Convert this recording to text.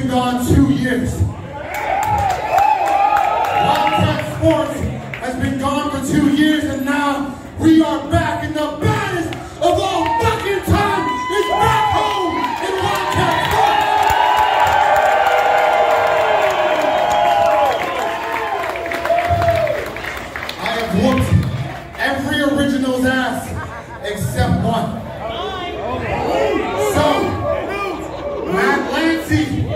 been gone two years. Wildkat Sports has been gone for two years and now we are back in the baddest of all fucking time. It's back home in Wildkat Sports. I have whooped every original's ass except one. So, Matt Lancie.